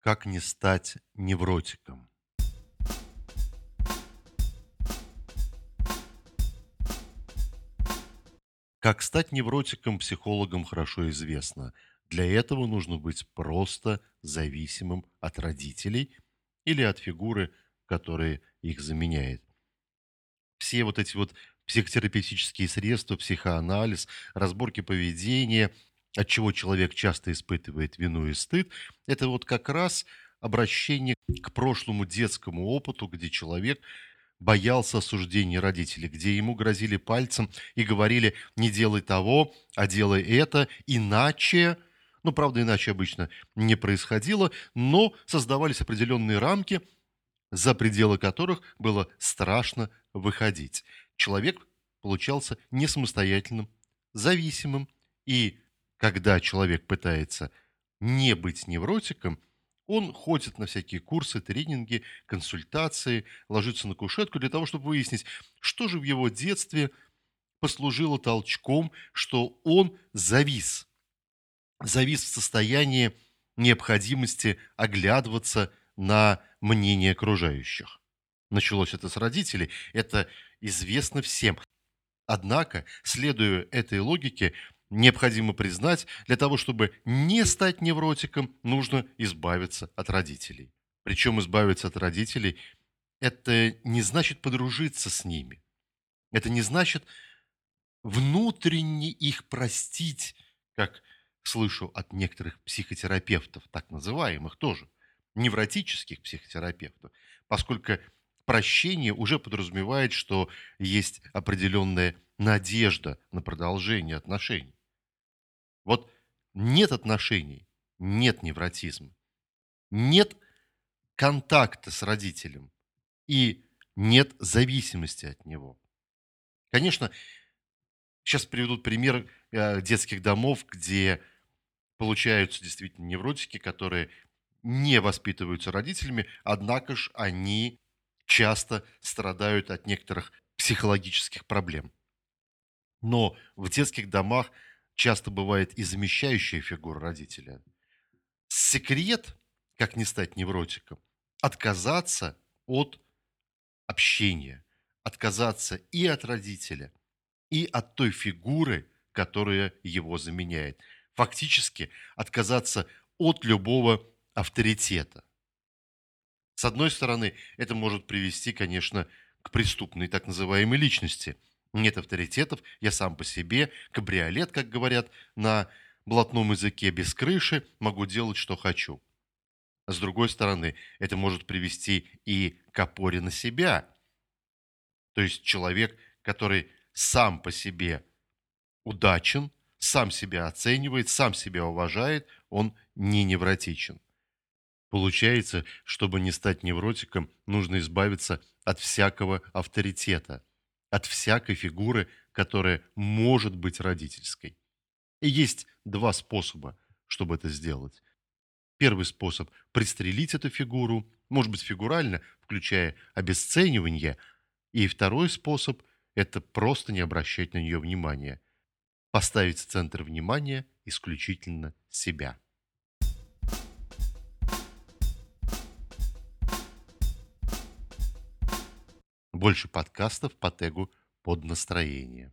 Как не стать невротиком? Как стать невротиком психологам хорошо известно. Для этого нужно быть просто зависимым от родителей или от фигуры, которая их заменяет. Все вот эти вот психотерапевтические средства, психоанализ, разборки поведения, от чего человек часто испытывает вину и стыд, это вот как раз обращение к прошлому детскому опыту, где человек боялся осуждения родителей, где ему грозили пальцем и говорили «не делай того, а делай это, иначе...» Ну, правда, иначе обычно не происходило, но создавались определенные рамки, за пределы которых было страшно выходить. Человек получался не самостоятельным, зависимым, и когда человек пытается не быть невротиком – он ходит на всякие курсы, тренинги, консультации, ложится на кушетку для того, чтобы выяснить, что же в его детстве послужило толчком, что он завис. Завис в состоянии необходимости оглядываться на мнение окружающих. Началось это с родителей, это известно всем. Однако, следуя этой логике, необходимо признать, для того, чтобы не стать невротиком, нужно избавиться от родителей. Причем избавиться от родителей – это не значит подружиться с ними. Это не значит внутренне их простить, как слышу от некоторых психотерапевтов, так называемых тоже, невротических психотерапевтов, поскольку прощение уже подразумевает, что есть определенная надежда на продолжение отношений. Вот нет отношений, нет невротизма, нет контакта с родителем и нет зависимости от него. Конечно, сейчас приведут пример э, детских домов, где получаются действительно невротики, которые не воспитываются родителями, однако же они часто страдают от некоторых психологических проблем. Но в детских домах часто бывает и замещающая фигура родителя. Секрет, как не стать невротиком, отказаться от общения, отказаться и от родителя, и от той фигуры, которая его заменяет. Фактически отказаться от любого авторитета. С одной стороны, это может привести, конечно, к преступной так называемой личности – нет авторитетов, я сам по себе, кабриолет, как говорят на блатном языке, без крыши, могу делать, что хочу. С другой стороны, это может привести и к опоре на себя. То есть человек, который сам по себе удачен, сам себя оценивает, сам себя уважает, он не невротичен. Получается, чтобы не стать невротиком, нужно избавиться от всякого авторитета – от всякой фигуры, которая может быть родительской. И есть два способа, чтобы это сделать. Первый способ – пристрелить эту фигуру, может быть, фигурально, включая обесценивание. И второй способ – это просто не обращать на нее внимания. Поставить центр внимания исключительно себя. Больше подкастов по тегу «Под настроение».